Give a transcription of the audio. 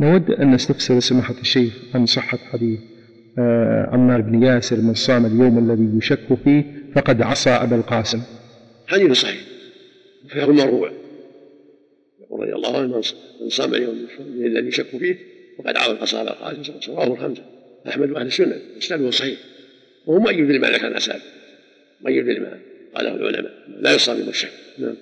نود أن نستفسر سماحة الشيخ عن صحة حديث آه، عمار بن ياسر من صام اليوم الذي يشك فيه فقد عصى أبا القاسم. حديث صحيح فيقول مروع يقول رضي الله عنه من صام اليوم الذي يشك فيه وقد عصى أبا القاسم رواه الخمسة. أحمد وأهل السنة. إسناده صحيح. وهو مؤيد لما ذكرنا سابقا مؤيد لما قاله العلماء. لا يصام يوم الشك. نعم.